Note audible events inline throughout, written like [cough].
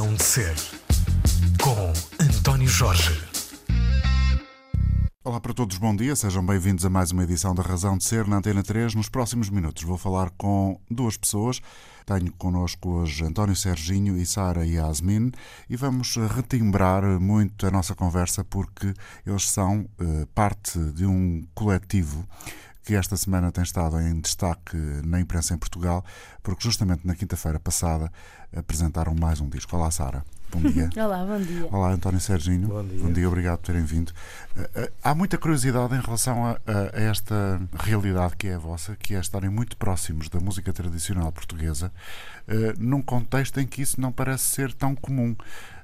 Razão de Ser, com António Jorge. Olá para todos, bom dia, sejam bem-vindos a mais uma edição da Razão de Ser na Antena 3. Nos próximos minutos vou falar com duas pessoas. Tenho connosco hoje António Serginho e Sara Yasmin e vamos retimbrar muito a nossa conversa porque eles são uh, parte de um coletivo que esta semana tem estado em destaque na imprensa em Portugal, porque justamente na quinta-feira passada apresentaram mais um disco. Olá, Sara. Bom dia. [laughs] Olá, bom dia. Olá, António Serginho. Bom dia. Bom dia, obrigado por terem vindo. Eh, eh, há muita curiosidade em relação a, a, esta realidade que é a vossa, que é estarem muito próximos da música tradicional portuguesa, uh, num contexto em que isso não parece ser tão comum.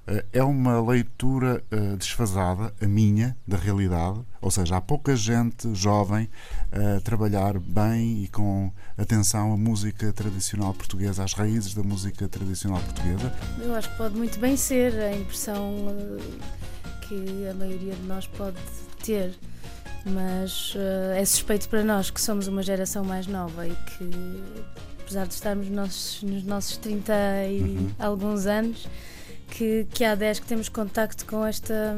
Uh, é uma leitura uh, desfasada, a minha, da realidade, ou seja, há pouca gente jovem a trabalhar bem e com atenção à música tradicional portuguesa, às raízes da música tradicional portuguesa. Eu acho que pode muito bem ser a impressão que a maioria de nós pode ter, mas uh, é suspeito para nós que somos uma geração mais nova e que, apesar de estarmos nos, nos nossos 30 e uhum. alguns anos, que, que há 10 que temos contacto com esta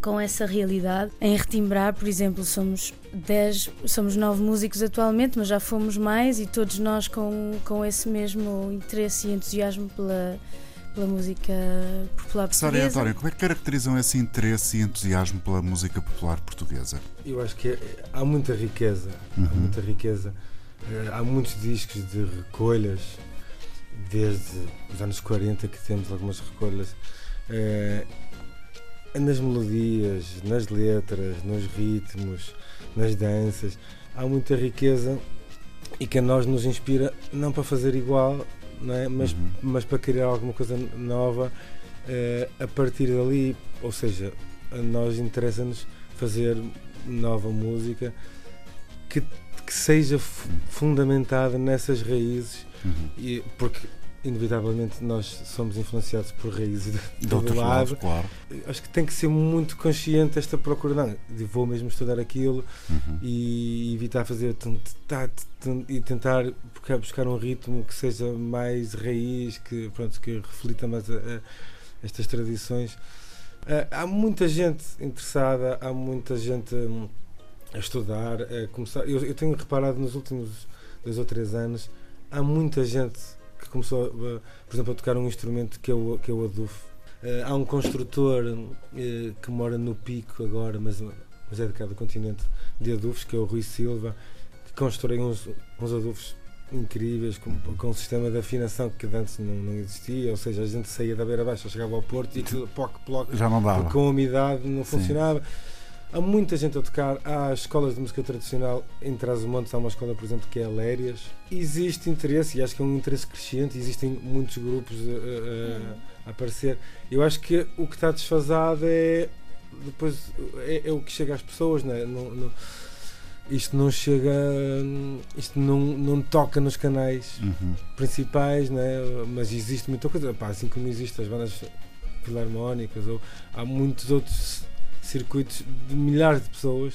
com essa realidade. Em Retimbrar, por exemplo, somos 10, somos 9 músicos atualmente, mas já fomos mais e todos nós com, com esse mesmo interesse e entusiasmo pela, pela música popular portuguesa. Sara e António, como é que caracterizam esse interesse e entusiasmo pela música popular portuguesa? Eu acho que é, há muita riqueza, uhum. há muita riqueza. Eh, há muitos discos de recolhas, desde os anos 40 que temos algumas recolhas. É, nas melodias, nas letras, nos ritmos, nas danças, há muita riqueza e que a nós nos inspira não para fazer igual, é? mas, uhum. mas para criar alguma coisa nova uh, a partir dali. Ou seja, a nós interessa-nos fazer nova música que, que seja fundamentada nessas raízes, uhum. e, porque inevitavelmente nós somos influenciados por raízes de, todo lado. Claro. Acho que tem que ser muito consciente esta procura. Não, vou mesmo estudar aquilo uhum. e evitar fazer e tentar buscar um ritmo que seja mais raiz, que, pronto, que reflita mais a, a estas tradições. Uh, há muita gente interessada, há muita gente um, a estudar, a começar. Eu, eu tenho reparado nos últimos dois ou três anos, há muita gente que começou, por exemplo, a tocar um instrumento que é o, que é o adufo. Uh, há um construtor que mora no Pico agora, mas, mas é de cada continente, de adufos, que é o Rui Silva, que constrói uns, uns adufos incríveis, com, com um sistema de afinação que antes não, não, existia, ou seja, a gente saía da beira baixa, chegava ao Porto e tudo poc, poc, já não dava. com a umidade não Sim. funcionava. Há muita gente a tocar, há escolas de música tradicional, em Trás-os-Montes há uma escola, por exemplo, que é Alérias. Existe interesse, e acho que é um interesse crescente, existem muitos grupos a, a, a aparecer. Eu acho que o que está desfasado é depois é, é o que chega às pessoas, não é? No, isto não chega, isto não, não toca nos canais uhum. principais, né? mas existe muita coisa, Pá, assim como existem as bandas filarmónicas, ou há muitos outros circuitos de milhares de pessoas,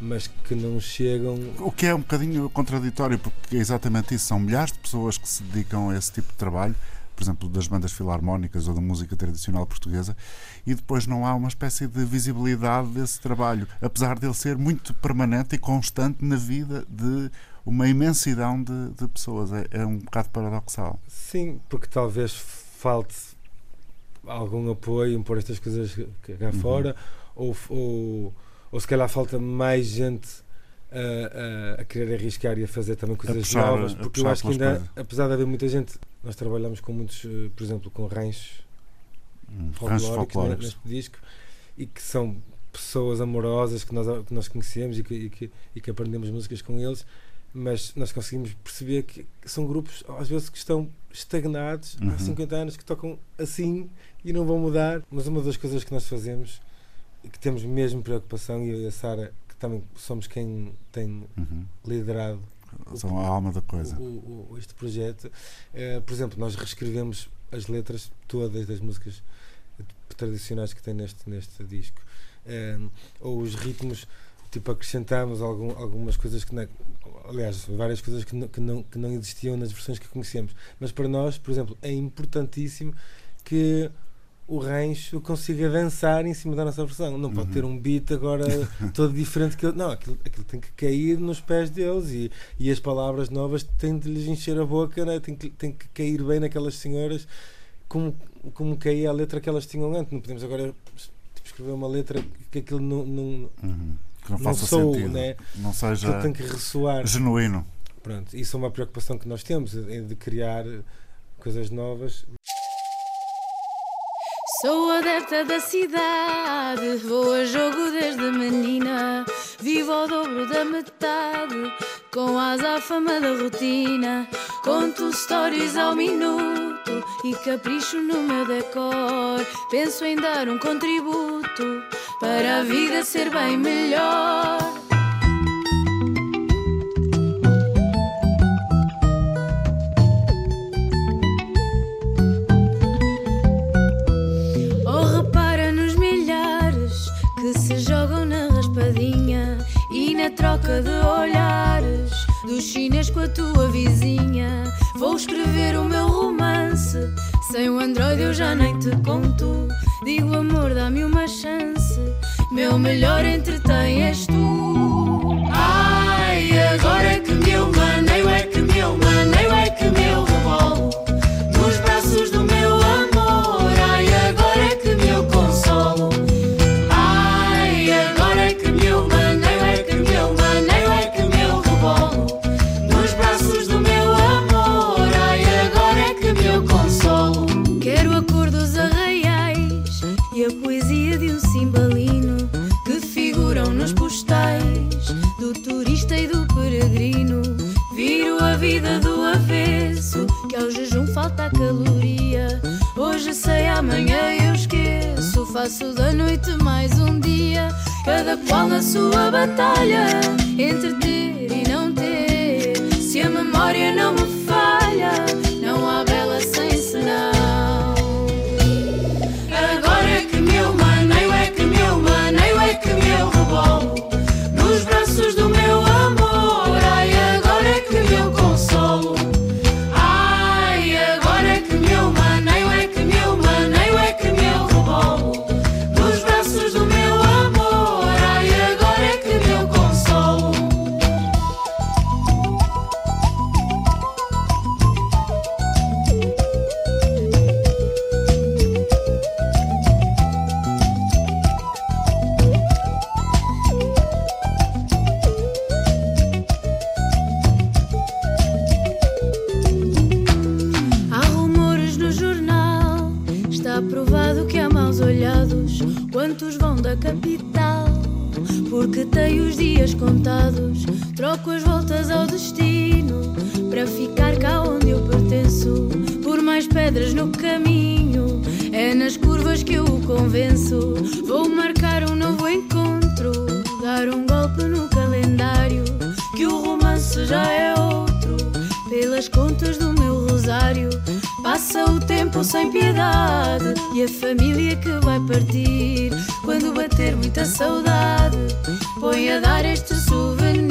mas que não chegam. O que é um bocadinho contraditório, porque é exatamente isso, são milhares de pessoas que se dedicam a esse tipo de trabalho por exemplo, das bandas filarmónicas ou da música tradicional portuguesa, e depois não há uma espécie de visibilidade desse trabalho, apesar de ele ser muito permanente e constante na vida de uma imensidão de, de pessoas. É, é, um bocado paradoxal. Sim, porque talvez falte algum apoio por estas coisas cá uhum. fora, ou, ou, ou se calhar falta mais gente a, a, a, querer arriscar e a fazer também coisas puxar, novas, porque eu acho que ainda, coisas. apesar de haver muita gente, nós trabalhamos com muitos, eh, por exemplo, com ranchos hum, folclóricos neste disco e que são pessoas amorosas que nós, que nós conhecemos e que, e que, e que aprendemos músicas com eles, mas nós conseguimos perceber que são grupos, às vezes, que estão estagnados uhum. há 50 anos, que tocam assim e não vão mudar. Mas uma das coisas que nós fazemos que temos mesmo preocupação, e eu e a Sara também somos quem tem uhum. liderado são a alma da coisa. O, o, este projeto, uh, por exemplo, nós reescrevemos as letras todas das músicas tradicionais que tem neste, neste disco. Uh, ou os ritmos, tipo, acrescentamos algum, algumas coisas que, não, aliás, várias coisas que não, que, não, que não existiam nas versões que conhecemos. Mas para nós, por exemplo, é importantíssimo que o rancho consiga dançar em cima da nossa versão. Não pode Uhum. ter um beat agora [laughs] todo diferente que Não, aquilo, aquilo tem que cair nos pés deles e, e as palavras novas têm de lhes encher a boca, né? tem, que, tem que cair bem naquelas senhoras como, como caía a letra que elas tinham antes. Não podemos agora tipo, escrever uma letra que aquilo não, não, Uhum. Que não não faça soou, sentido. né? Não que seja tem que ressoar. genuíno. Pronto, isso é uma preocupação que nós temos, é de criar coisas novas. Sou adepta da cidade, vou a jogo desde menina. Vivo ao dobro da metade, com a azáfama da rotina. Conto stories ao minuto e capricho no meu decor. Penso em dar um contributo para a vida ser bem melhor. Troca de olhares do chinês com a tua vizinha. Vou escrever o meu romance. Sem o Android eu já nem te conto. Digo amor, dá-me uma chance. Meu melhor entretém és tu. Ai, agora é que me eu maneio, é que me eu maneio, é que me eu rebolo. Falta caloria. Hoje sei, amanhã eu esqueço. Faço da noite mais um dia, cada qual na sua batalha entre ter e não ter. Se a memória não me falha, não há bela sem senão. Agora é que meu maneio, é que meu maneio, é que meu rebolo. Tempo sem piedade e a família que vai partir. Quando bater muita saudade, põe a dar este souvenir.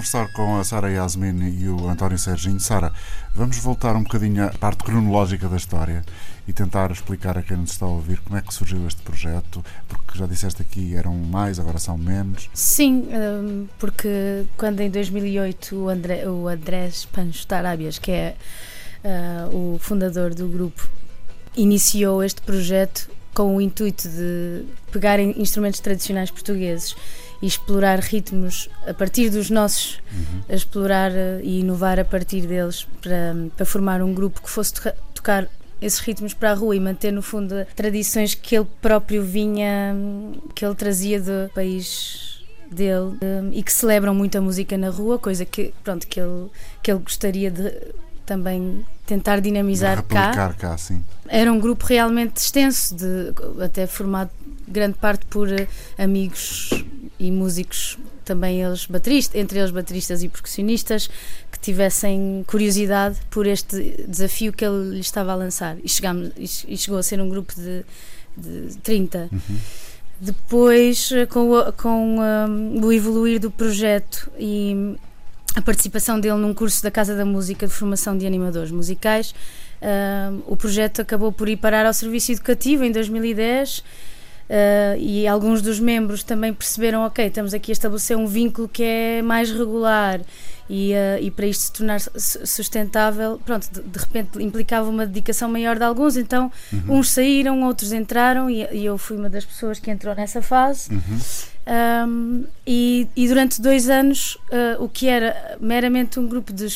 Conversar com a Sara Yasmin e o António Serginho. Sara, vamos voltar um bocadinho à parte cronológica da história e tentar explicar a quem nos está a ouvir como é que surgiu este projeto, porque já disseste aqui eram mais, agora são menos. Sim, hum, porque quando em 2008 o, André, o Andrés Pancho Tarábias, que é ah, o fundador do grupo, iniciou este projeto com o intuito de pegar instrumentos tradicionais portugueses e explorar ritmos a partir dos nossos, a explorar eh, e inovar a partir deles para, para formar um grupo que fosse toca- tocar esses ritmos para a rua e manter no fundo tradições que ele próprio vinha, que ele trazia do país dele um, e que celebram muito a música na rua, coisa que pronto que ele que ele gostaria de também tentar dinamizar cá. cá, sim. Era um grupo realmente extenso, de, até formado grande parte por eh, amigos e músicos, também eles bateristas, entre eles bateristas e percussionistas, que tivessem curiosidade por este desafio que ele lhe estava a lançar. E, chegámos, e che- chegou a ser um grupo de, de 30. Depois, eh, com, o, com hum, o evoluir do projeto e a participação dele num curso da Casa da Música de formação de animadores musicais, hum, o projeto acabou por ir parar ao serviço educativo em 2010. Uh, e alguns dos membros também perceberam, ok, estamos aqui a estabelecer um vínculo que é mais regular e, uh, e para isto se tornar su- sustentável, pronto, de, de repente implicava uma dedicação maior de alguns, então uns saíram, outros entraram e, e eu fui uma das pessoas que entrou nessa fase. Um, e, e durante dois anos, uh, o que era meramente um grupo de,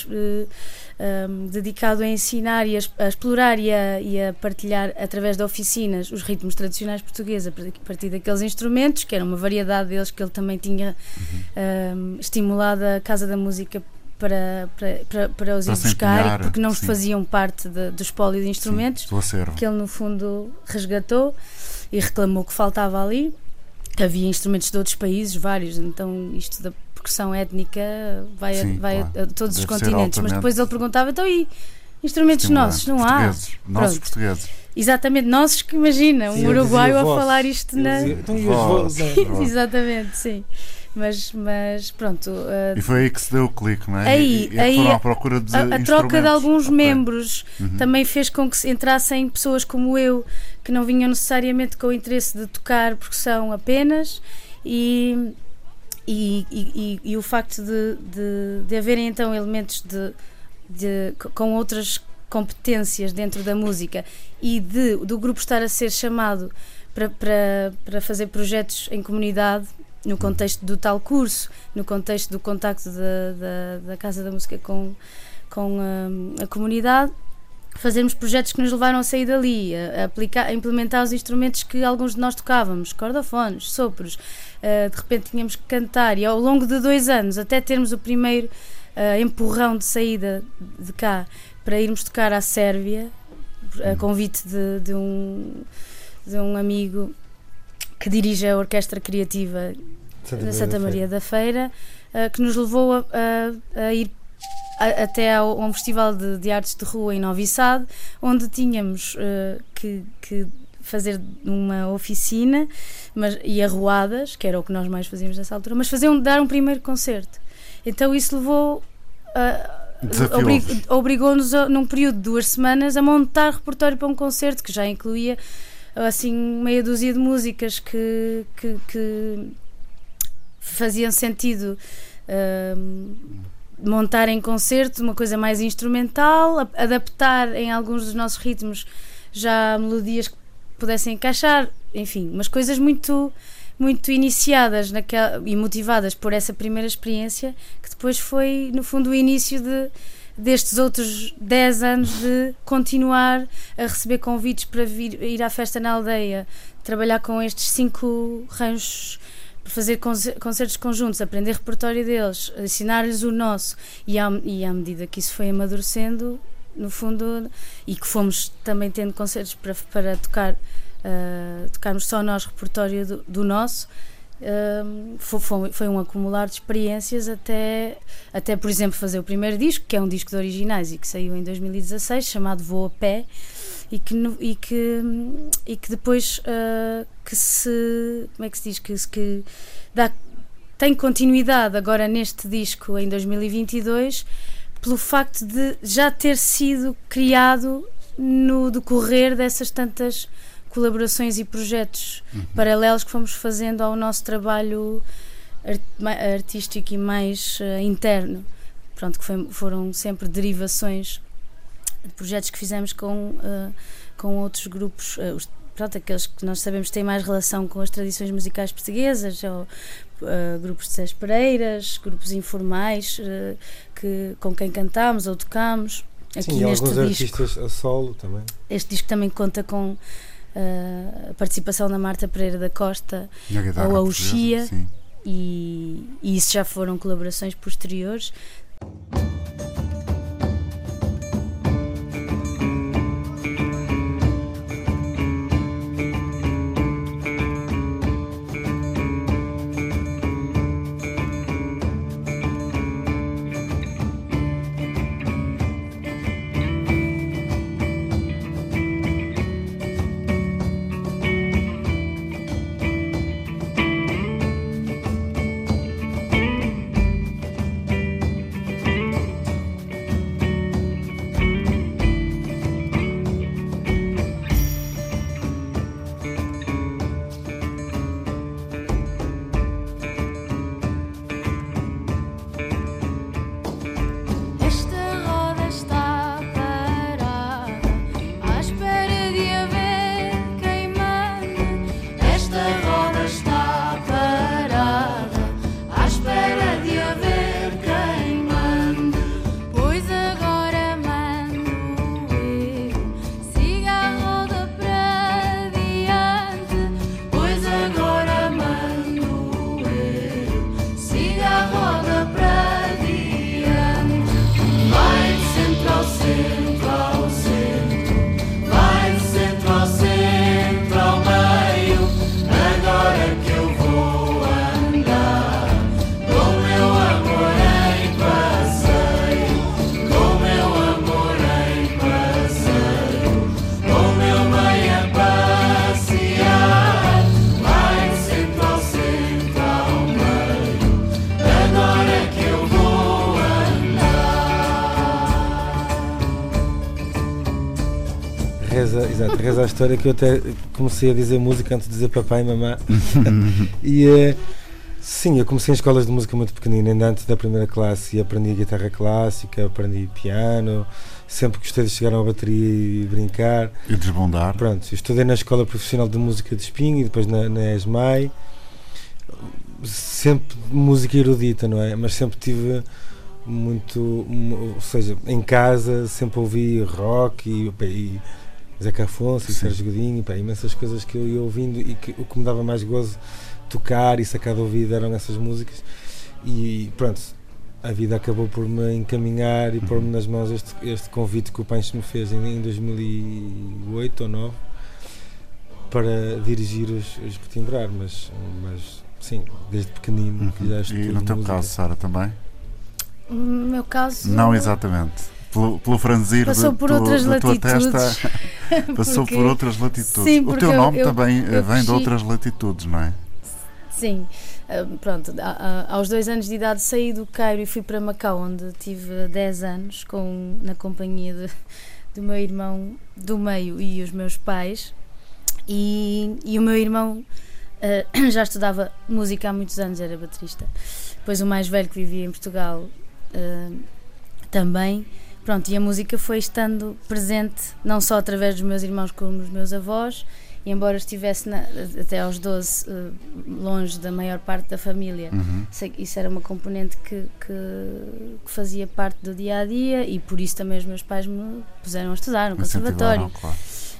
um, dedicado a ensinar e a, a explorar e a, e a partilhar através de oficinas os ritmos tradicionais portugueses a par- a partir daqueles instrumentos, que era uma variedade deles que ele também tinha um, estimulado a Casa da Música para, para, para, para os Para ir buscar, empenhar, porque não sim. faziam parte de- do espólio de instrumentos Sim, que ele no fundo resgatou e reclamou que faltava ali. Que havia instrumentos de outros países, vários, então isto da percussão étnica vai, a, Sim, vai a- claro. a, todos os Deve ser continentes. Mas depois ele perguntava: então e instrumentos nossos? Não há. Nossos Pronto. portugueses. Exatamente, nossos que imagina, um Sim, uruguaio a falar isto na. Então, e os. [laughs] Exatamente, sim. Mas, mas pronto. uh, E foi aí que se deu o clique, não é? Aí- e, e é aí à procura de a, a troca de alguns Ok. membros Uhum. também fez com que se entrassem pessoas como eu, que não vinham necessariamente com o interesse de tocar percussão apenas, e, e, e, e- o facto de, de, de haverem então elementos de, de- com outras competências dentro da música e de, do grupo estar a ser chamado para, para, para fazer projetos em comunidade no contexto do tal curso, no contexto do contacto da, da, da Casa da Música com, com hum, a comunidade, fazermos projetos que nos levaram a sair dali, a, aplicar, a implementar os instrumentos que alguns de nós tocávamos, cordofones, sopros, uh, de repente tínhamos que cantar e ao longo de dois anos, até termos o primeiro uh, empurrão de saída de cá para irmos tocar à Sérvia, a convite de, de um, de um amigo que dirige a Orquestra Criativa Santa da Santa Maria da Feira, uh, que nos levou a, a- a ir a- até ao, a um festival de, de artes de rua em Novi Sad, onde tínhamos uh, que, que fazer uma oficina mas, e arruadas, que era o que nós mais fazíamos nessa altura, mas fazer um, dar um primeiro concerto. Então isso levou a. Obrigou-nos, num período de duas semanas, a montar repertório para um concerto que já incluía assim meia dúzia de músicas que, que, que faziam sentido hum, montar em concerto uma coisa mais instrumental, adaptar em alguns dos nossos ritmos já melodias que pudessem encaixar, enfim, umas coisas muito muito iniciadas naquela, e motivadas por essa primeira experiência que depois foi no fundo o início de destes outros 10 anos de continuar a receber convites para vir, ir à festa na aldeia, trabalhar com estes cinco ranchos, fazer conce- concertos conjuntos, aprender repertório deles, ensinar-lhes o nosso e à, e à medida que isso foi amadurecendo, no fundo, e que fomos também tendo concertos para, para tocar, ah, tocarmos só nós repertório do, do nosso. ah, fo- foi, foi um acumular de experiências até, até, por exemplo, fazer o primeiro disco, que é um disco de originais e que saiu em 2016, chamado Vou a Pé, e que, e que, e que depois ah, que se. Como é que se diz? Que, que dá, tem continuidade agora neste disco em 2022 pelo facto de já ter sido criado no decorrer dessas tantas colaborações e projetos paralelos que fomos fazendo ao nosso trabalho artístico e mais eh, interno. Pronto, que foi- foram sempre derivações de projetos que fizemos com, eh, com outros grupos, eh, os- pronto, aqueles que nós sabemos que têm mais relação com as tradições musicais portuguesas, ou, eh, grupos de Sés Pereiras, grupos informais que, com quem cantámos ou tocámos. aqui Sim, neste alguns disco. artistas a solo também. Este disco também conta com uh, a participação da Marta Pereira da Costa Ou a Uxia. e, e isso já foram colaborações posteriores. Reza, exato, reza a história que eu até comecei a dizer música antes de dizer papai e mamã. [laughs] e eh, sim, eu comecei em escolas de música muito pequenina, ainda antes da primeira classe, e aprendi guitarra clássica, aprendi piano, sempre gostei de chegar a uma bateria e brincar. E desbundar. Pronto, estudei na Escola Profissional de Música de Espinho e depois na, na ESMAI. Sempre música erudita, não é? Mas sempre tive muito. mu- Ou seja, em casa sempre ouvi rock e, e Zeca Afonso e Sim. Sérgio Godinho, pá, imensas coisas que eu ia ouvindo e que o que me dava mais gozo tocar e sacar do ouvido eram essas músicas. E pronto, a vida acabou por me encaminhar e pôr-me nas mãos este, este convite que o Pancho me fez em, em 2008 ou 2009 para dirigir os, os Retimbrar, mas, mas sim, desde pequenino que já Uhum. E no teu música. caso, Sara, também? No meu caso. Não exatamente. Pelo, pelo franzir Passou de, por tu- outras da tua latitudes. testa, [laughs] passou Porque- por outras latitudes. Sim, o teu eu- nome eu- também eh, eu vem de outras latitudes, não é? Sim, ah, pronto, a- a- aos dois anos de idade saí do Cairo e fui para Macau, onde tive 10 anos com, na companhia de- do meu irmão do meio e os meus pais. E, e o meu irmão ah, [clears throat] já estudava música há muitos anos, era baterista. Depois o mais velho que vivia em Portugal ah, também. Pronto, e a música foi estando presente não só através dos meus irmãos como dos meus avós. E embora estivesse na- até aos 12 eh, longe da maior parte da família, Uhum. isso era uma componente que, que, que fazia parte do dia a dia e por isso também os meus pais me puseram a estudar no conservatório. Claro.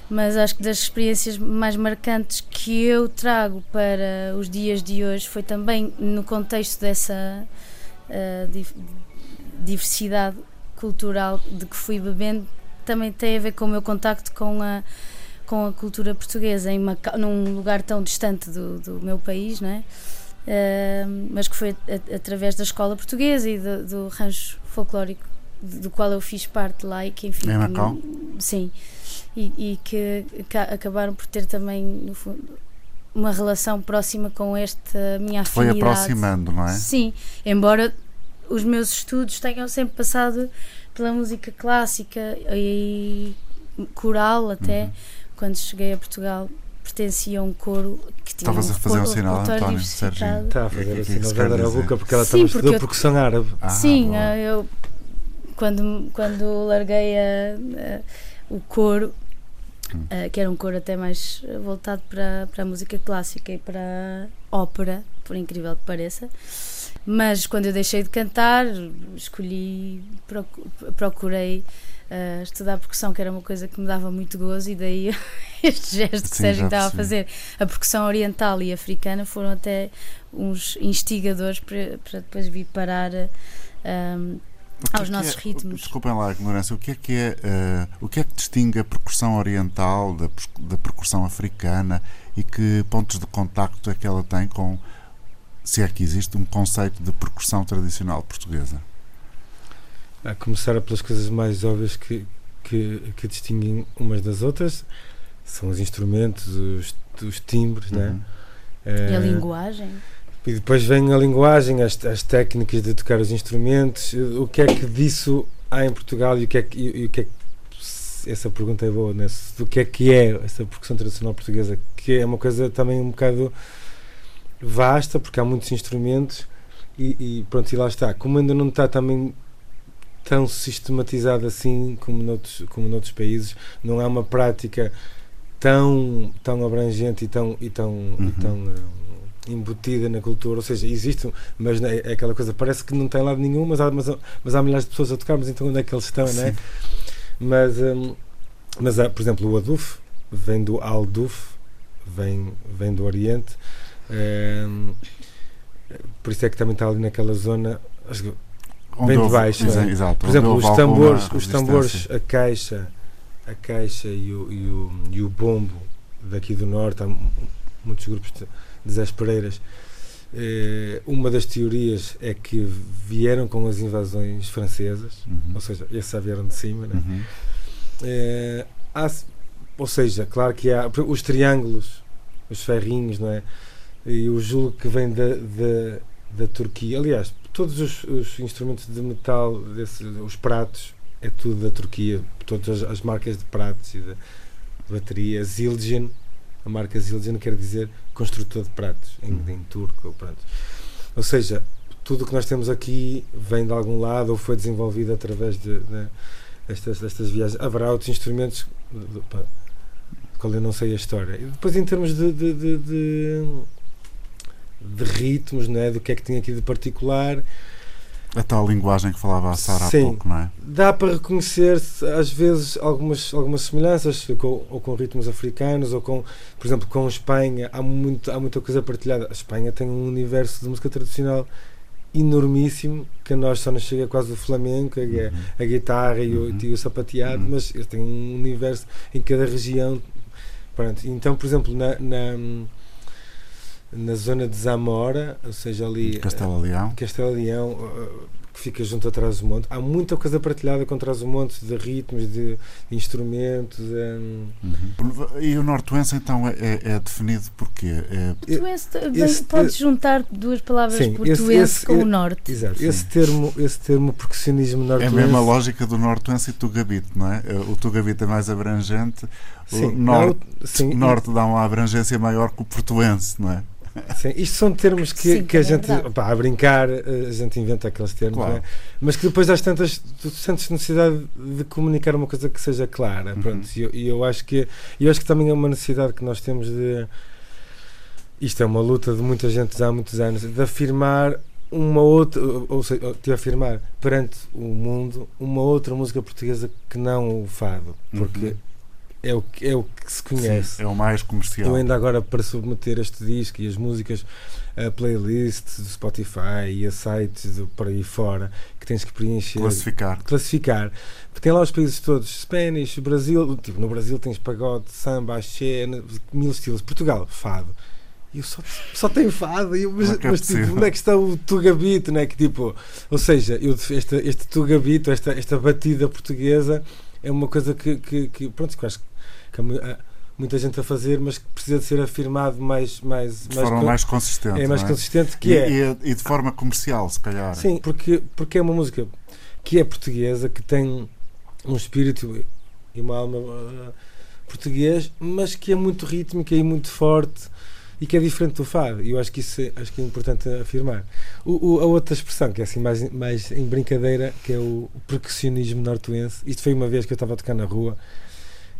Mas acho que das experiências mais marcantes que eu trago para os dias de hoje foi também no contexto dessa dif- diversidade cultural de que fui bebendo, também tem a ver com o meu contacto com a, com a cultura portuguesa em Macau, num lugar tão distante do, do meu país, não é? Eh, mas que foi a- através da escola portuguesa e do, do rancho folclórico do do qual eu fiz parte lá e que enfim Em que Macau? me- sim e, e que ca- acabaram por ter também fundo uma relação próxima com esta minha Foi afinidade aproximando, não é? sim embora os meus estudos tenham sempre passado pela música clássica e coral até Uhum. quando cheguei a Portugal pertencia a um coro que tinha Estavas a fazer um reper- sinal, António, diversificado. Serginho. Está a O fazer assim, vai dar a dizer? boca porque ela Sim, estava a estudar percussão árabe. Ah, Sim, boa. eu quando, quando larguei a- a- o coro, Hum. eh, que era um coro até mais voltado para, para a música clássica e para a ópera, por incrível que pareça. Mas quando eu deixei de cantar, escolhi, procu- procurei a estudar percussão, que era uma coisa que me dava muito gozo, e daí [laughs] este gesto que Sim, Sérgio estava a fazer. A percussão oriental e africana foram até uns instigadores para, para depois vir parar que aos é nossos é- ritmos. Desculpem lá a ignorância, o que é que é, eh, o que é que distingue a percussão oriental da, da percussão africana e que pontos de contacto é que ela tem com, se é que existe, um conceito de percussão tradicional portuguesa? A começar pelas coisas mais óbvias que, que, que distinguem umas das outras são os instrumentos, os, os timbres, né? Uhum. E a linguagem. E depois vem a linguagem, as, as técnicas de tocar os instrumentos, o que é que disso há em Portugal e o que é que, e, e o que, é que essa pergunta é boa, né? Do que é que é essa percussão tradicional portuguesa, que é uma coisa também um bocado vasta, porque há muitos instrumentos e, e pronto, e lá está. Como ainda não está também tão sistematizado assim como noutros, como noutros países, não há uma prática tão, tão abrangente e tão, e tão, Uhum. e tão eh, embutida na cultura, ou seja, existe, mas é, é aquela coisa, parece que não tem lado nenhum, mas há, mas, mas há milhares de pessoas a tocar, mas então onde é que eles estão, é? Sim. Mas, hum, mas há, por exemplo, o Aduf vem do Alduf, vem, vem do Oriente, por isso é que também está ali naquela zona. Bem de houve- baixo, não é? Exato, Por exemplo, houve os tambores, os tambores, a caixa, a caixa e o, e o, e o bombo daqui do norte, há mu- muitos grupos de, de Zé Pereiras. Eh, uma das teorias é que vieram com as invasões francesas, Uhum. ou seja, esses já vieram de cima, né? Uhum. Eh, há ou seja, claro que há os triângulos, os ferrinhos, não é? E eu julgo que vem da, da, da Turquia. Aliás, todos os, os instrumentos de metal, desse, os pratos, é tudo da Turquia. Todas as, as marcas de pratos e de bateria. Zildjian, a marca Zildjian quer dizer construtor de pratos, em, Uhum. em turco. Pronto. Ou seja, tudo o que nós temos aqui vem de algum lado ou foi desenvolvido através de, de- destas, destas viagens. Haverá outros instrumentos de qual eu não sei a história. E depois, em termos de, de, de, de- de ritmos, não é? do que é que tem aqui de particular, A tal linguagem que falava a Sara há Sim. pouco, não é? dá para reconhecer às vezes algumas, algumas semelhanças com, ou com ritmos africanos ou com, por exemplo, com Espanha há, muito, há muita coisa partilhada. A Espanha tem um universo de música tradicional enormíssimo que a nós só nos chega quase o flamenco, a, Uhum. a guitarra e o, Uhum. e o sapateado, Uhum. mas eles têm um universo em cada região. Pronto. Então, por exemplo, na, na, na zona de Zamora, ou seja, ali Castelo Leão. Castelo Leão, uh, que fica junto a Trás-o-Monte, há muita coisa partilhada com Trás-o-Monte, de ritmos, de, de instrumentos. um, Uhum. E o nortuense então é, é- é definido por quê? É, Portuense, bem, esse- podes juntar duas palavras Sim, esse- portuense esse- com e- o norte. exato. Sim. Esse termo, esse termo percussionismo é a mesma lógica do nortuense e tugabite, não é? O tugabite é mais abrangente, Sim, o norte, não, sim, o norte dá uma abrangência maior que o portuense, não é? [laughs] Sim, isto são termos que, Sim, que a é gente, pá, a brincar, a gente inventa aqueles termos, Claro. não é? mas que depois às tantas tu sentes necessidade de comunicar uma coisa que seja clara. Uhum. Pronto, e eu, eu acho que eu acho que também é uma necessidade que nós temos de isto é uma luta de muita gente já há muitos anos, de afirmar uma outra, ou ou seja, de afirmar perante o mundo uma outra música portuguesa que não o fado, porque Uhum. É, o, que- é o que se conhece. Sim, é o mais comercial. Eu ainda agora para submeter este disco e as músicas a playlists do Spotify e a sites do, por aí fora que tens que preencher, Classificar. classificar. Porque tem lá os países todos, Spanish, Brasil, tipo, no Brasil tens pagode, samba, axé, mil estilos. Portugal, fado. E eu só, só tenho fado, eu, mas, é é mas, tipo, onde é que está o tugabito, né? que tipo, ou seja, eu, este, este tugabito, esta, esta batida portuguesa é uma coisa que, que, que pronto, que acho que mu- há muita gente a fazer, mas que precisa de ser afirmado mais, mais, De mais forma mais consistente. é mais não consistente, que e, é e- e de forma comercial, se calhar. Sim, porque, porque é uma música que é portuguesa, que tem um espírito e uma alma uh, português, mas que é muito rítmica e muito forte e que é diferente do fado. E eu acho que isso é, acho que é importante afirmar. O, o- a outra expressão, que é assim mais, mais em brincadeira, que é o, o percussionismo nortuense. Isto foi uma vez que eu estava a tocar na rua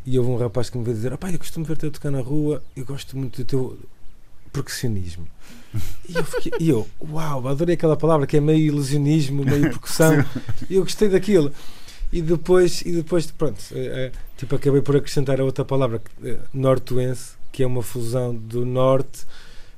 e houve um rapaz que me veio dizer: Opá, eu costumo ver-te a tocar na rua, eu gosto muito do teu percussionismo. E eu, fiquei, e eu, uau, adorei aquela palavra que é meio ilusionismo, meio percussão. [laughs] E eu gostei daquilo. E depois, e depois pronto, eh, eh, tipo, acabei por acrescentar a outra palavra, eh, nortuense, que é uma fusão do norte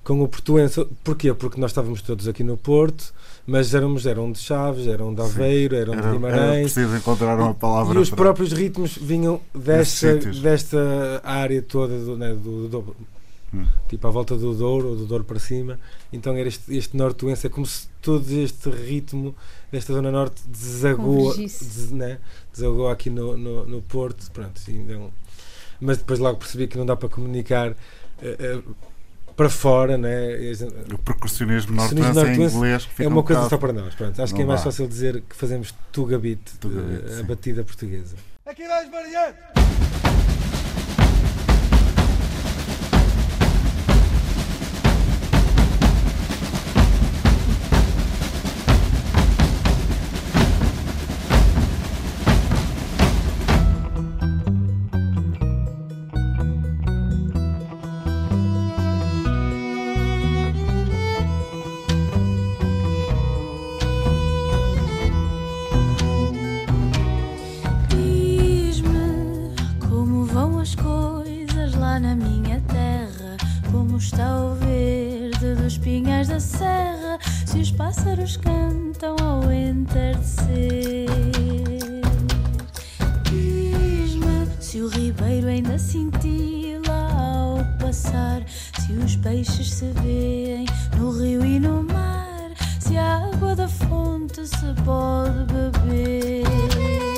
com o portuense. Porquê? Porque nós estávamos todos aqui no Porto, mas éramos, eram de Chaves, eram de Aveiro, eram Era, de era Guimarães. preciso encontrar uma palavra E os para- próprios ritmos vinham desta, desta área toda do, né, do, do- Hum. tipo à volta do Douro ou do Douro para cima. Então era este, este nortuense, é como se todo este ritmo desta zona norte desagou, des, né, desagou aqui no, no, no Porto. Pronto, e então, mas depois logo percebi que não dá para comunicar eh, eh, para fora, né? O percussionismo em inglês que fica é uma um coisa só para nós. Pronto. Acho que é Não mais dá. fácil dizer que fazemos Tuga Beat, Tuga Beat, eh, sim. a batida portuguesa. Aqui vais variante! Serra. Se os pássaros cantam ao entardecer. Diz-me se o ribeiro ainda cintila ao passar. Se os peixes se veem no rio e no mar. Se a água da fonte se pode beber.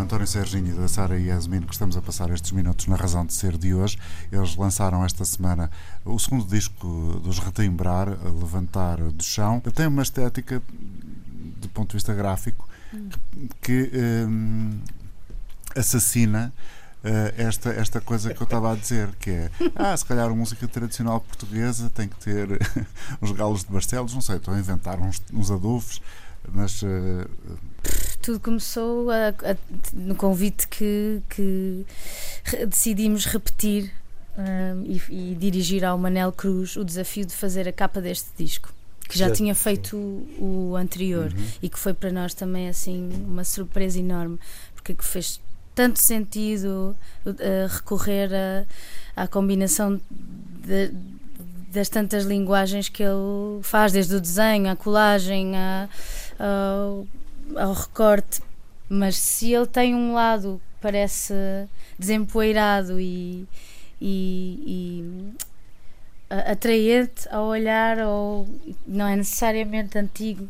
António Serginho e da Sara Yasmin que estamos a passar estes minutos na razão de ser de hoje. Eles lançaram esta semana o segundo disco dos Retimbrar, Levantar do Chão. Tem uma estética, do ponto de vista gráfico, que hum, assassina eh, esta, esta coisa que eu estava a dizer, que é ah, se calhar a música tradicional portuguesa tem que ter [laughs] os galos de Barcelos, não sei, estou a inventar uns, uns adufes, mas eh, Tudo começou a- a- no convite que, que decidimos repetir hum, e, e dirigir ao Manel Cruz o desafio de fazer a capa deste disco. que já Já- tinha feito o, o anterior Uhum. e que foi para nós também assim uma surpresa enorme, porque que fez tanto sentido eh, recorrer a- à combinação de- das tantas linguagens que ele faz, desde o desenho, à colagem, à- ao, ao recorte. Mas se ele tem um lado que parece desempoeirado e, e- e, atraente ao olhar, ou não é necessariamente antigo,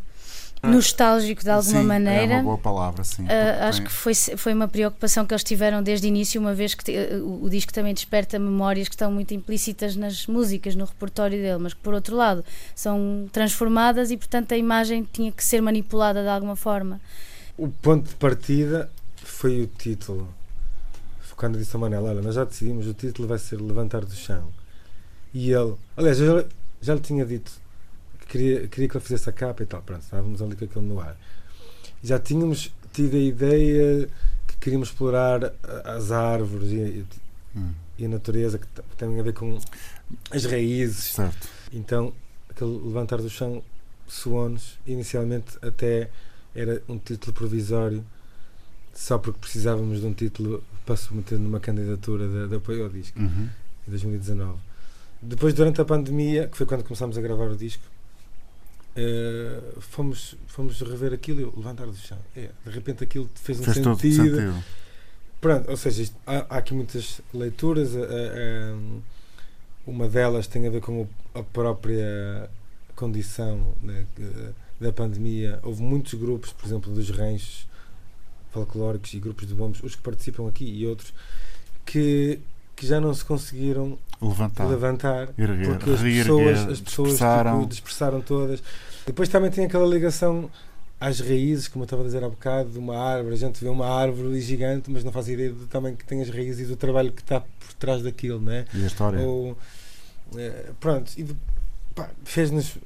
nostálgico de alguma Sim, maneira. É uma boa palavra, sim. Uh, acho tem- que foi, foi uma preocupação que eles tiveram desde o início, uma vez que te- uh, o, o disco também desperta memórias que estão muito implícitas nas músicas, no repertório dele, mas que por outro lado são transformadas e portanto a imagem tinha que ser manipulada de alguma forma. O ponto de partida foi o título. Quando disse ao Manel, olha, nós já decidimos, o título vai ser Levantar do Chão. E ele, aliás, eu já, já lhe tinha dito queria, queria que ele fizesse a capa e tal. Pronto, estávamos ali com aquilo no ar. Já tínhamos tido a ideia que queríamos explorar as árvores e, Hum, e a natureza que tem a ver com as raízes. certo. Então, aquele levantar do chão soou-nos, inicialmente até era um título provisório, só porque precisávamos de um título para submeter numa candidatura de, de apoio ao disco, Uhum. em 2019. Depois, durante a pandemia, que foi quando começámos a gravar o disco, eh, fomos, fomos rever aquilo e eu, levantar do chão. É, de repente aquilo fez um Fez sentido. sentido. Pronto, ou seja, isto- há, há aqui muitas leituras. a- a- a- uma delas tem a ver com a própria condição né, da pandemia. Houve muitos grupos, por exemplo, dos ranchos folclóricos e grupos de bombos, os que participam aqui e outros, que, que já não se conseguiram Levantar. levantar Erguer, porque as pessoas, as pessoas tipo, dispersaram todas. Depois também tem aquela ligação às raízes, como eu estava a dizer há bocado, de uma árvore. A gente vê uma árvore gigante, mas não faz ideia do tamanho que tem as raízes e do trabalho que está por trás daquilo, né? E a história. Ou, eh, pronto, e fez-nos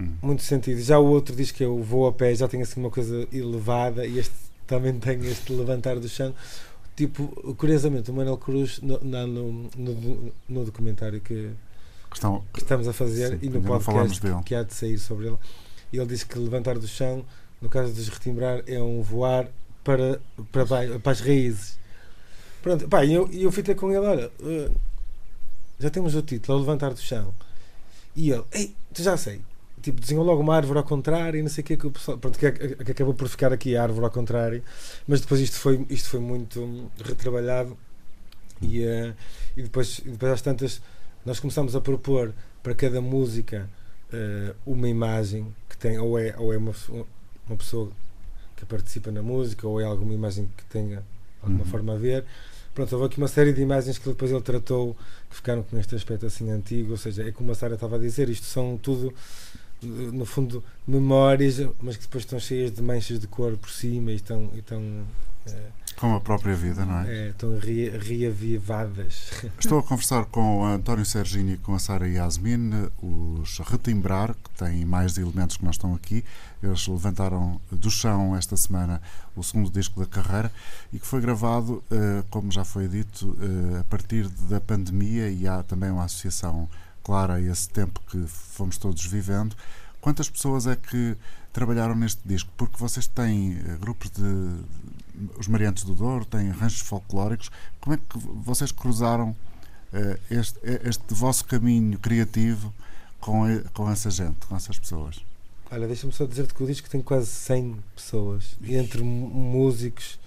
Hum. muito sentido. Já o outro diz que eu vou a pé, já tem assim uma coisa elevada, e este [laughs] também tem este levantar do chão. Tipo, curiosamente, o Manuel Cruz, no, no, no, no documentário que, Questão, que estamos a fazer Sim, e no podcast que há de sair sobre ele, ele diz que levantar do chão, no caso de retimbrar, é um voar para, para, baixo, para as raízes. Pronto, pá, e eu, eu fui ter com ele, olha, eh, já temos o título, é o levantar do chão. E ele, ei, tu já sei. Tipo, desenhou logo uma árvore ao contrário e não sei o que que o pessoal. Pronto, que, que acabou por ficar aqui a árvore ao contrário, mas depois isto foi, isto foi muito retrabalhado e, eh, e depois, depois às tantas nós começámos a propor para cada música eh, uma imagem que tem, ou é, ou é uma, pessoa- uma pessoa que participa na música, ou é alguma imagem que tenha alguma Uhum. forma a ver. Pronto, houve aqui uma série de imagens que depois ele tratou que ficaram com este aspecto assim antigo, ou seja, é como a Sara estava a dizer, isto são tudo no fundo memórias, mas que depois estão cheias de manchas de cor por cima e estão, e estão, eh, como a própria vida, não é? eh, estão re- reavivadas. [laughs] Estou a conversar com o António Serginho e com a Sara Yasmin, os Retimbrar, que têm mais elementos que nós estão aqui. Eles levantaram do chão esta semana o segundo disco da carreira e que foi gravado, eh, como já foi dito, eh, a partir da pandemia e há também uma associação clara a esse tempo que fomos todos vivendo. Quantas pessoas é que trabalharam neste disco? Porque vocês têm eh, grupos de. Os Mariantes do Douro, têm ranchos folclóricos. Como é que vocês cruzaram eh, este, este vosso caminho criativo com, com essa gente, com essas pessoas? Olha, deixa-me só dizer-te que o disco tem quase 100 pessoas, entre músicos,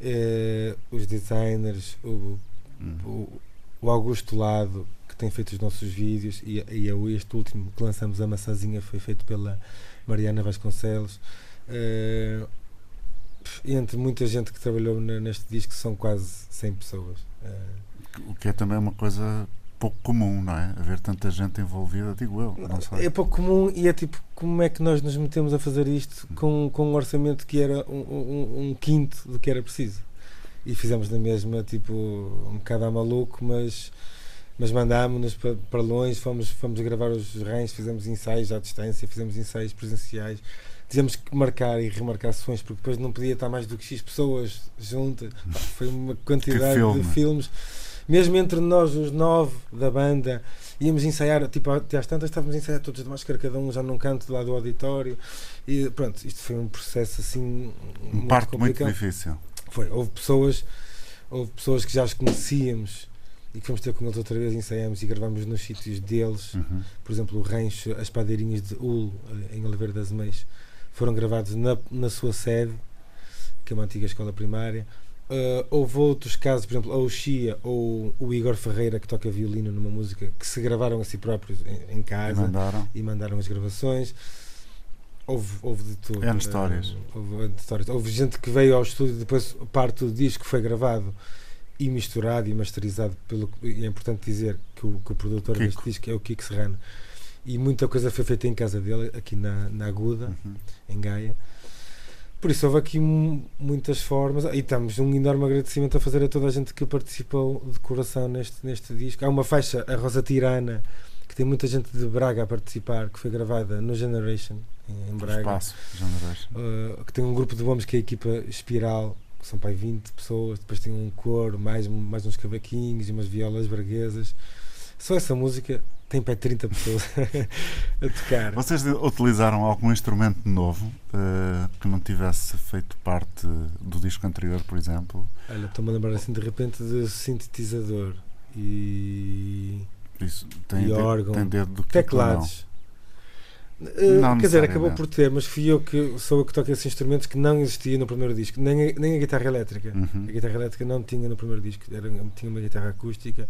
eh, os designers, o, Hum. o, o Augusto Lado, que tem feito os nossos vídeos, e, e é este último que lançamos, a maçãzinha, foi feito pela Mariana Vasconcelos. Eh, entre muita gente que trabalhou ne- neste disco, são quase 100 pessoas. O que é também uma coisa pouco comum, não é? Haver tanta gente envolvida, digo eu, não sei. É pouco comum e é tipo, como é que nós nos metemos a fazer isto com, com um orçamento que era um, um- um quinto do que era preciso? E fizemos na mesma, tipo, um bocado a maluco, mas, mas mandámos-nos para, para longe, fomos, fomos gravar os rãs, fizemos ensaios à distância, fizemos ensaios presenciais. Tivemos que marcar e remarcar sessões, porque depois não podia estar mais do que X pessoas juntas. Foi uma quantidade filme. de filmes mesmo entre nós, os nove da banda, íamos ensaiar, tipo, até às tantas estávamos a ensaiar todos de máscara, cada um já num canto lá do auditório. E pronto, isto foi um processo assim. Um muito complicado. difícil. Foi, houve pessoas, houve pessoas que já os conhecíamos e que fomos ter com eles outra vez, ensaiamos e gravámos nos sítios deles. Uhum. Por exemplo, o Rancho, as Padeirinhas de Ul, eh, em Oliveira das Meias, foram gravados na, na sua sede, que é uma antiga escola primária. Uh, houve outros casos, por exemplo, a Oxia ou o Igor Ferreira, que toca violino numa música, que se gravaram a si próprios em, em E casa mandaram. e mandaram as gravações. Houve, houve de tudo. N histórias. Eh, Houve, histórias. Houve gente que veio ao estúdio depois parte do disco foi gravado e misturado e masterizado pelo e é importante dizer que o, que o produtor Kiko. deste disco é o Kiko Serrano e muita coisa foi feita em casa dele aqui na, na Aguda Uhum. em Gaia por isso houve aqui mu- muitas formas e estamos um enorme agradecimento a fazer a toda a gente que participou de coração neste, neste disco há uma faixa, a Rosa Tirana que tem muita gente de Braga a participar que foi gravada no Generation em, em Braga Espaço, Generation. Uh, que tem um grupo de bombos que é a equipa Espiral, que são pai 20 pessoas, depois tem um coro, mais, mais uns cavaquinhos e umas violas braguesas. Só essa música tem pai 30 pessoas [laughs] a tocar. Vocês utilizaram algum instrumento novo eh, que não tivesse feito parte do disco anterior, por exemplo? Olha, estou-me a lembrar assim de repente de sintetizador e Isso tem, E de- órgão. tem dedo do teclados. Uh, Não quer dizer, acabou por ter, mas fui eu que sou eu que toco esses instrumentos que não existia no primeiro disco, nem a, nem a guitarra elétrica. não? Uhum. A guitarra elétrica não tinha no primeiro disco, era, tinha uma guitarra acústica.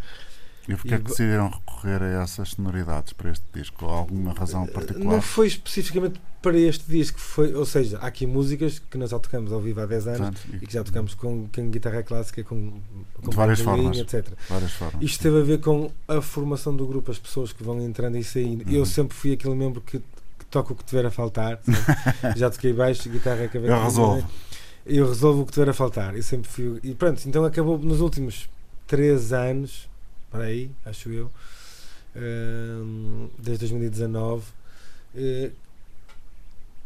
E porquê é que decidiram recorrer a essas sonoridades para este disco? Alguma razão Não particular? foi especificamente para este disco, foi, ou seja, há aqui músicas que nós já tocamos ao vivo há 10 anos Portanto, e que já tocamos com, com guitarra clássica, com, com De várias formas. etc. várias formas. Isto teve a ver com a formação do grupo, as pessoas que vão entrando e saindo. Uhum. Eu sempre fui aquele membro que, que toca o que tiver a faltar. [laughs] já toquei baixo, guitarra, cabelo. Eu resolvo. Eu resolvo o que tiver a faltar. Eu sempre fui. E pronto, então acabou nos últimos 3 anos, para aí, acho eu, hum, desde 2019, eh,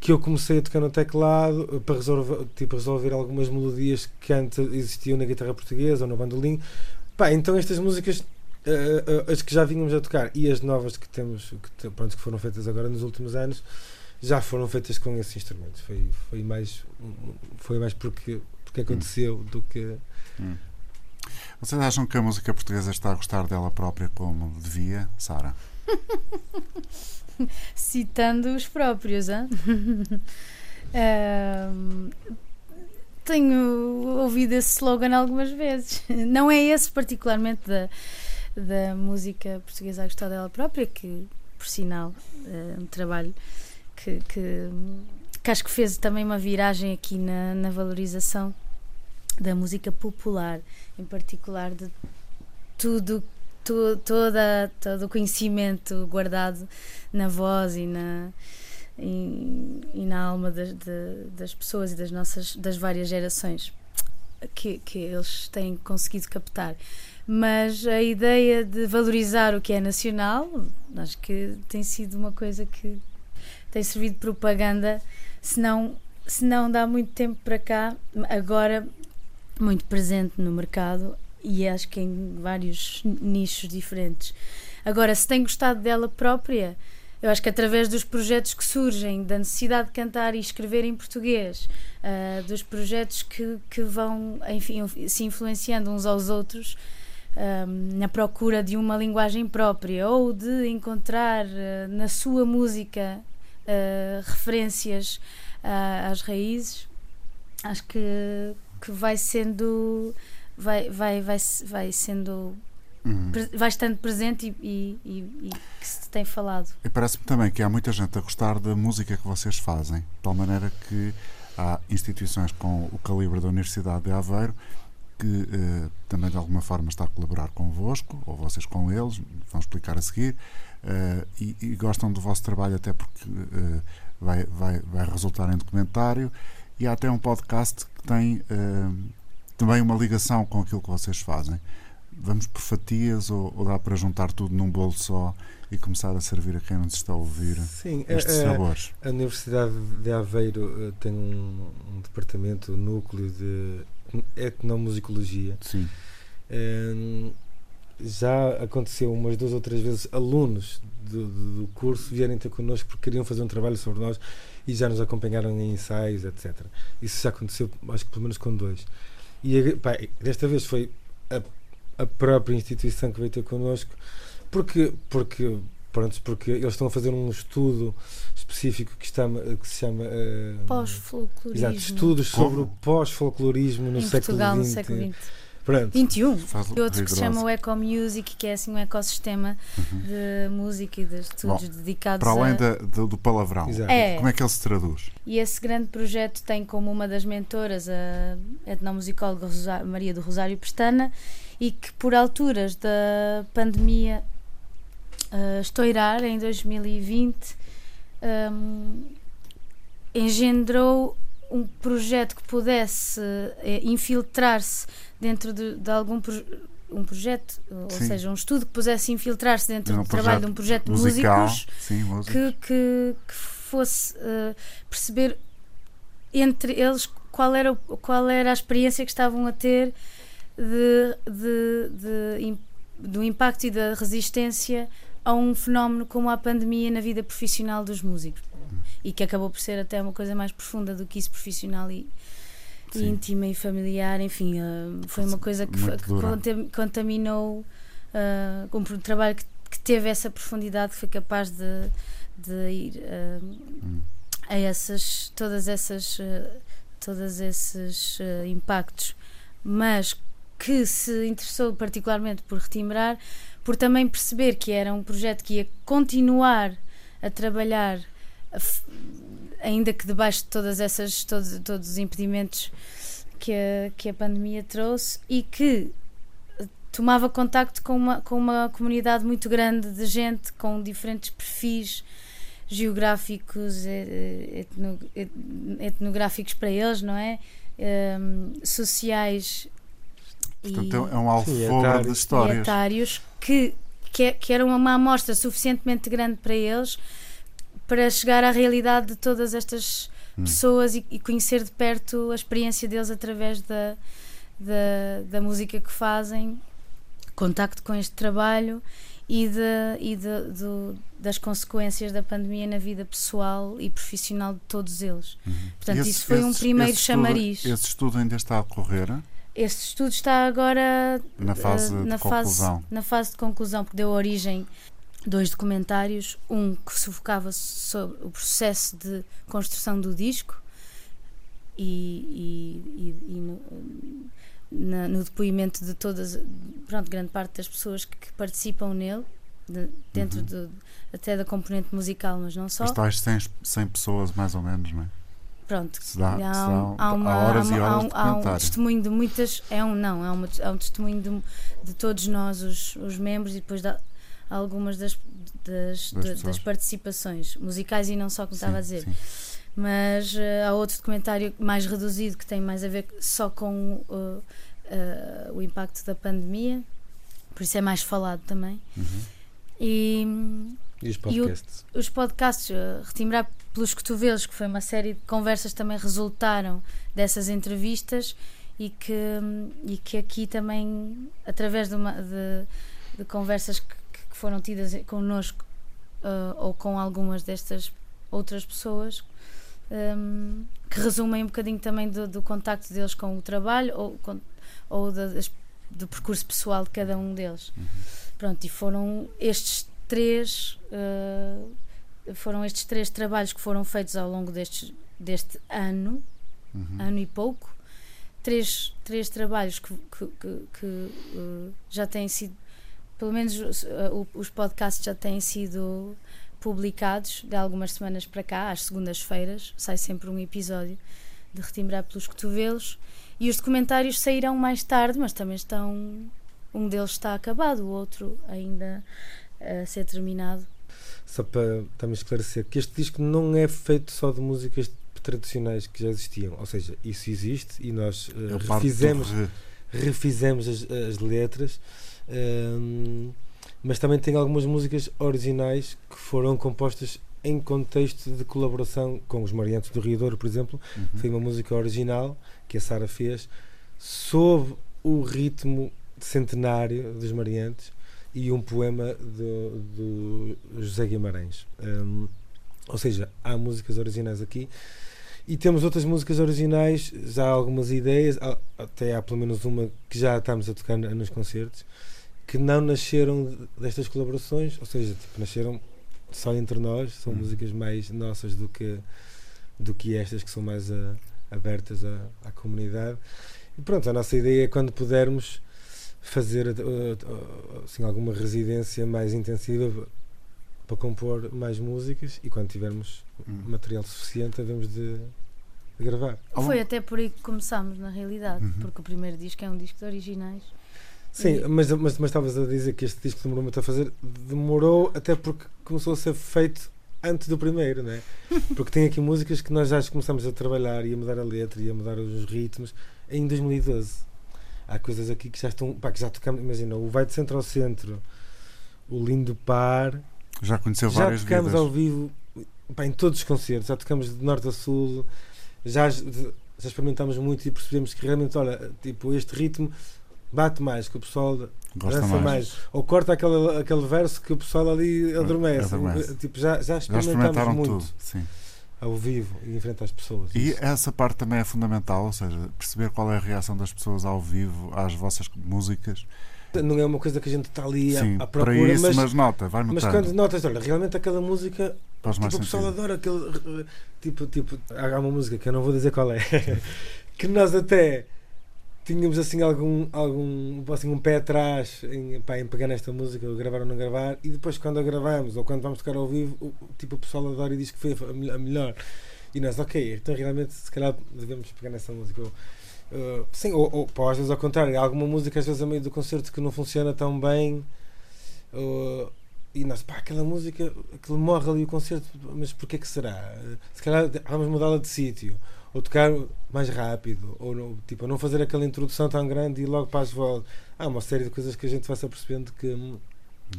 que eu comecei a tocar no teclado eh, para resolver, tipo, resolver algumas melodias que antes existiam na guitarra portuguesa ou no bandolim. Pá, então estas músicas, eh, as que já vínhamos a tocar e as novas que temos, que, pronto, que foram feitas agora nos últimos anos, já foram feitas com esses instrumentos. Foi, foi mais, foi mais porque, porque aconteceu do que. Hum. Vocês acham que a música portuguesa está a gostar dela própria como devia, Sara? [laughs] Citando os próprios, hã? [laughs] Ahm, tenho ouvido esse slogan algumas vezes. [laughs] Não é esse particularmente da, da música portuguesa a gostar dela própria, que, por sinal, é um trabalho que, que, que acho que fez também uma viragem aqui na, na valorização da música popular, em particular de tudo, to, toda, todo o conhecimento guardado na voz e na, e, e na alma das, de- das pessoas e das nossas das várias gerações que, que eles têm conseguido captar. Mas a ideia de valorizar o que é nacional, acho que tem sido uma coisa que tem servido de propaganda, se não, se não dá muito tempo para cá, agora muito presente no mercado e acho que em vários nichos diferentes. Agora, se tem gostado dela própria, eu acho que através dos projetos que surgem, da necessidade de cantar e escrever em português, ah, dos projetos que, que vão enfim, se influenciando uns aos outros, ah, na procura de uma linguagem própria ou de encontrar ah, na sua música ah, referências às raízes, acho que, que vai sendo. Vai, vai, vai, vai sendo Hum. pre- vai estando presente e, e- e- e que se tem falado. E parece-me também que há muita gente a gostar da música que vocês fazem, de tal maneira que há instituições com o calibre da Universidade de Aveiro que eh, também de alguma forma está a colaborar convosco, ou vocês com eles, vão explicar a seguir, eh, e, e gostam do vosso trabalho até porque eh, vai, vai, vai resultar em documentário, e há até um podcast que tem eh, também uma ligação com aquilo que vocês fazem. Vamos por fatias ou, ou dá para juntar tudo num bolo só e começar a servir a quem nos está a ouvir Sim, estes é- é- sabores? A Universidade de Aveiro eh, tem um, um departamento, um núcleo de etnomusicologia Sim. Hum, já aconteceu umas duas ou três vezes alunos do, do, do curso vierem ter connosco porque queriam fazer um trabalho sobre nós e já nos acompanharam em ensaios, etc. Isso já aconteceu, acho que pelo menos com dois. E pá, desta vez foi a, a própria instituição que veio ter connosco, porque, porque, pronto, porque eles estão a fazer um estudo específico que, está, que se chama. eh, Pós-folclorismo. Exato, estudos sobre o pós-folclorismo no em século Portugal, no século XX. Pronto. 21. Faz E outro que se chama o Eco Music, que é assim um ecossistema de música e de estudos Bom, dedicados Para além a... da- do, do palavrão, Exato. É. como é que ele se traduz? E esse grande projeto tem como uma das mentoras a etnomusicóloga Rosa- Maria do Rosário Pestana e que por alturas da pandemia ah, estourar em 2020 hum, engendrou um projeto que pudesse eh, infiltrar-se dentro de, de algum um projeto, ou Sim. seja, um estudo que pudesse infiltrar-se dentro Um do trabalho de um projeto de Musical, músicos sim, que, que, que fosse eh, perceber entre eles qual era, o- qual era a experiência que estavam a ter de, de, de do impacto e da resistência a um fenómeno como a pandemia na vida profissional dos músicos. E que acabou por ser até uma coisa mais profunda do que isso profissional e Sim. íntima e familiar enfim eh, foi uma coisa que, Muito que contaminou eh, um trabalho que, que teve essa profundidade que foi capaz de, de ir eh, Hum. a essas todas essas eh, todos esses eh, impactos mas que se interessou particularmente por retimbrar por também perceber que era um projeto que ia continuar a trabalhar a ainda que debaixo de todas essas todos, todos os impedimentos que a, que a pandemia trouxe e que tomava contacto com uma, com uma comunidade muito grande de gente com diferentes perfis geográficos, etno- et- etnográficos para eles, não é? Ehm, sociais Portanto, e, é um alfobre de histórias. etários que, que, é- que eram uma amostra suficientemente grande para eles para chegar à realidade de todas estas Hum. pessoas e, e conhecer de perto a experiência deles através da, da, da música que fazem, contacto com este trabalho e, de, e de, do- das consequências da pandemia na vida pessoal e profissional de todos eles. Uhum. Portanto, Esse- isso foi um esse- primeiro esse estudo- chamariz. Esse estudo ainda está a decorrer Este estudo está agora na fase de na conclusão. Fase, na fase de conclusão, porque deu origem dois documentários, um que se focava sobre o processo de construção do disco e, e- e- e no, na- no depoimento de todas, pronto, grande parte das pessoas que, que participam nele, de- dentro Uhum. do- até da componente musical, mas não só. As tais 100, 100 pessoas, mais ou menos, não é? Pronto, Se dá, se há, dá, um- há uma- há horas há e há horas um- de há um testemunho de muitas. É um não, é, uma, é um testemunho de, de todos nós, os, os membros, e depois da, algumas das, das, Das das participações musicais e não só, como Sim, estava a dizer. sim. Mas eh, há outro documentário mais reduzido que tem mais a ver só com uh, uh, o impacto da pandemia, por isso é mais falado também. Uhum. E E os E o- podcasts? os podcasts, uh, Retimbrar pelos Cotovelos, que foi uma série de conversas que também resultaram dessas entrevistas e que, e que aqui também, através de, uma, de, de conversas que, que foram tidas connosco uh, ou com algumas destas outras pessoas, hum, que resumem um bocadinho também do, do contacto deles com o trabalho ou, com- ou da- das- do percurso pessoal de cada um deles. Pronto, e foram estes três uh, foram estes três trabalhos que foram feitos ao longo destes, deste ano, Uhum. ano e pouco, três, três trabalhos que, que, que- que, uh, já têm sido, pelo menos uh, os podcasts já têm sido publicados de algumas semanas para cá, às segundas-feiras, sai sempre um episódio de Retimbrar pelos Cotovelos, e os documentários sairão mais tarde, mas também estão. Um deles está acabado, o outro ainda a ser terminado. Só para também esclarecer que este disco não é feito só de músicas tradicionais que já existiam, ou seja, isso existe e nós eh, do refizemos, re- refizemos as, as letras, ehm, mas também tem algumas músicas originais que foram compostas em contexto de colaboração com os Mariantes do Rio Douro, por exemplo. Uhum. Foi uma música original que a Sara fez sob o ritmo centenário dos Mariantes e um poema do, do José Guimarães. Um, ou seja, há músicas originais aqui e temos outras músicas originais, já há algumas ideias, até há pelo menos uma que já estamos a tocar nos concertos, que não nasceram destas colaborações, ou seja, tipo, nasceram só entre nós, são Hum. músicas mais nossas do que, do que estas que são mais ah, abertas à, à comunidade. E pronto, a nossa ideia é quando pudermos fazer ah, ah, assim, alguma residência mais intensiva para compor mais músicas e quando tivermos Hum. material suficiente havemos de, de gravar. Foi até por aí que começámos, na realidade, Uhum. porque o primeiro disco é um disco de originais. Sim, E- mas, mas, mas estavas a dizer que este disco demorou muito a fazer, demorou até porque começou a ser feito antes do primeiro, né? [laughs] Porque tem aqui músicas que nós já começamos a trabalhar e a mudar a letra e a mudar os ritmos em 2012. Há coisas aqui que já estão, pá, que já tocamos, imagina, o Vai de Centro ao Centro, o Lindo Par, Já conheceu já várias tocamos vidas. ao vivo pá, em todos os concertos, já tocamos de norte a sul, já, já experimentámos muito e percebemos que realmente, olha, tipo, este ritmo bate mais, que o pessoal Gosta dança mais. mais. Ou corta aquele, aquele verso que o pessoal ali adormece. Adormece. Tipo, já, já Já experimentámos experimentaram muito tudo. Sim. ao vivo e em frente às pessoas. E Isso. essa parte também é fundamental, ou seja, perceber qual é a reação das pessoas ao vivo às vossas músicas. Não é uma coisa que a gente está ali à- Sim, à, para procura, isso, mas, mas, nota, vai mas notando. quando notas, olha, realmente aquela música faz tipo, o pessoal adora aquele. Tipo, tipo, há uma música que eu não vou dizer qual é, [laughs] que nós até tínhamos assim algum, algum assim, um pé atrás em, pá, em pegar nesta música, gravar ou não gravar, e depois quando a gravamos ou quando vamos tocar ao vivo, o, tipo, o pessoal adora e diz que foi a, me- a melhor. E nós, ok, então realmente se calhar devemos pegar nessa música. Ou, eh, sim, ou, ou às vezes ao contrário, alguma música às vezes a meio do concerto que não funciona tão bem. ou- e nós, pá, aquela música, aquilo morre ali o concerto, mas porquê que será? Se calhar vamos mudá-la de sítio, ou tocar mais rápido, ou não, tipo, não fazer aquela introdução tão grande e logo para as voltas. Há uma série de coisas que a gente vai se apercebendo que hum,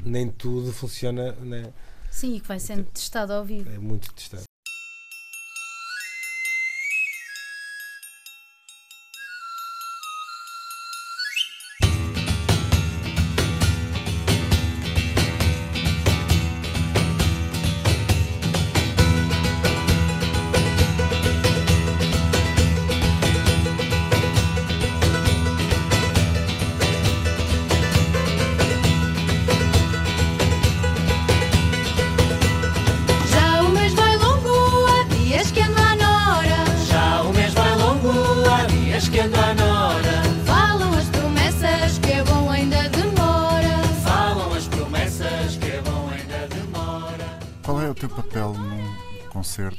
nem tudo funciona, né? Sim, e que vai sendo testado ao vivo. é muito distante.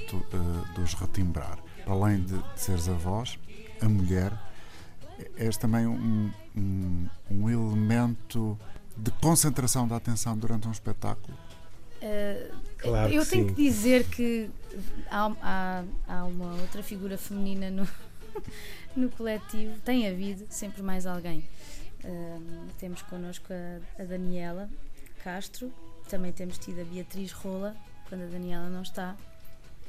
Concerto eh, dos Retimbrar? Além de seres a voz, a mulher, és também um, um, um elemento de concentração da atenção durante um espetáculo. Eh, Claro eu que tenho sim. que dizer que há, há, há uma outra figura feminina no, [laughs] no coletivo, tem havido sempre mais alguém. Ahm, temos connosco a, a Daniela Castro, também temos tido a Beatriz Rola, quando a Daniela não está.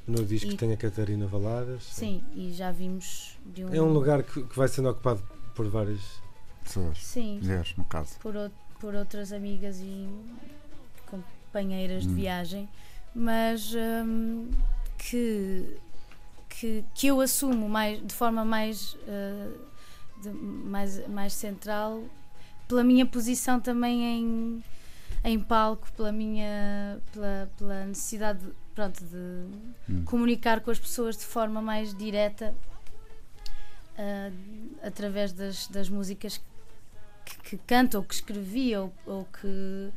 No disco E- tem a Catarina Valadas. Sim, e já vimos de um. É um lugar que, que vai sendo ocupado por várias. Pessoas, Sim, mulheres, no caso. por, ou- por outras amigas e companheiras de Hum. viagem, mas hum, que, que, que eu assumo mais, de forma mais, uh, de- mais, mais central pela minha posição também em, em palco, pela minha pela, pela necessidade de, pronto, de Hum. comunicar com as pessoas de forma mais direta ah, através das, das músicas que, que canto ou que escrevi ou, ou que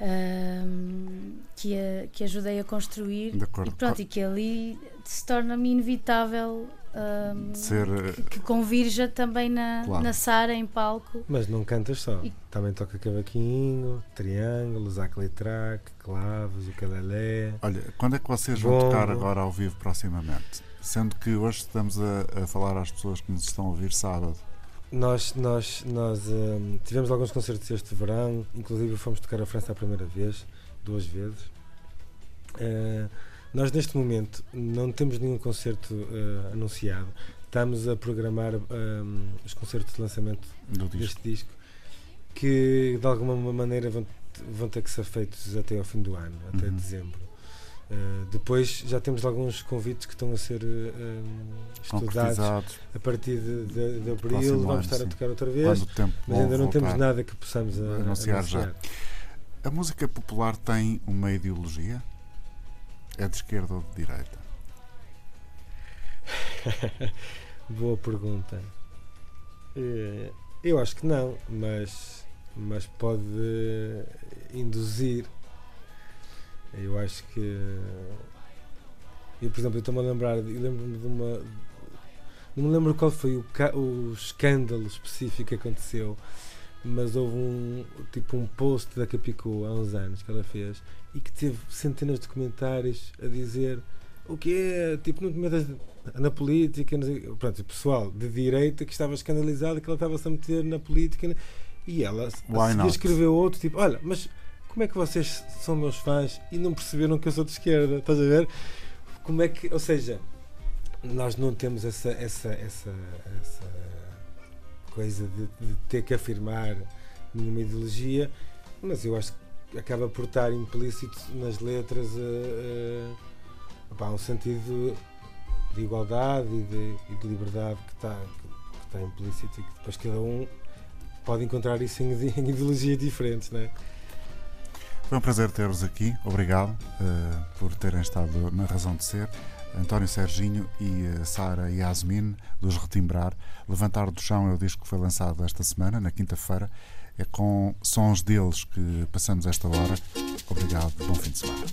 ahm, que, a- que ajudei a construir De acordo. e pronto, e que ali se torna-me inevitável ahm, Ser, eh, que, que convirja também na, Claro. na Sara em palco Mas não cantas só. E- Também toca cavaquinho, triângulos, aclitrac, clavos, ukulele. Olha, quando é que vocês vão tocar agora ao vivo proximamente? Sendo que hoje estamos a, a falar às pessoas que nos estão a ouvir sábado. Nós, nós, nós hum, tivemos alguns concertos este verão, inclusive fomos tocar a França a primeira vez, duas vezes. Eh, nós neste momento não temos nenhum concerto eh, anunciado. estamos a programar hum, os concertos de lançamento Do disco. deste disco que de alguma maneira vão, vão ter que ser feitos até ao fim do ano, até Uhum. dezembro. Uh, depois já temos alguns convites que estão a ser uh, um, estudados a partir de, de- de abril. Vamos ano, estar sim. a tocar outra vez, mas ainda não temos nada que possamos a- Anunciar já. anunciar. A música popular tem uma ideologia? É de esquerda ou de direita? [laughs] Boa pergunta. Eh, Eu acho que não, mas, mas pode induzir. Eu acho que. Eu, por exemplo, eu estou-me a lembrar, eu lembro-me de uma. Não me lembro qual foi o, o escândalo específico que aconteceu, mas houve um tipo um post da Capicua há uns anos que ela fez e que teve centenas de comentários a dizer o que é, tipo, não te metas na política, não pronto, o pessoal de direita que estava escandalizado que ela estava-se a meter na política né? e ela a escreveu outro tipo, olha, mas como é que vocês são meus fãs e não perceberam que eu sou de esquerda, estás a ver? Como é que, ou seja, nós não temos essa, essa, essa, essa coisa de, de ter que afirmar nenhuma ideologia, mas eu acho que acaba por estar implícito nas letras eh, opá, um sentido de igualdade e de, e de liberdade que está, que, está implícito e que depois cada um pode encontrar isso em, [laughs] em ideologias diferentes, não é? Foi um prazer ter-vos aqui. Obrigado eh, por terem estado na razão de ser. António Serginho e Sara Yasmin, dos Retimbrar. Levantar do Chão é o disco que foi lançado esta semana, na quinta-feira. É com sons deles que passamos esta hora. Obrigado, bom fim de semana.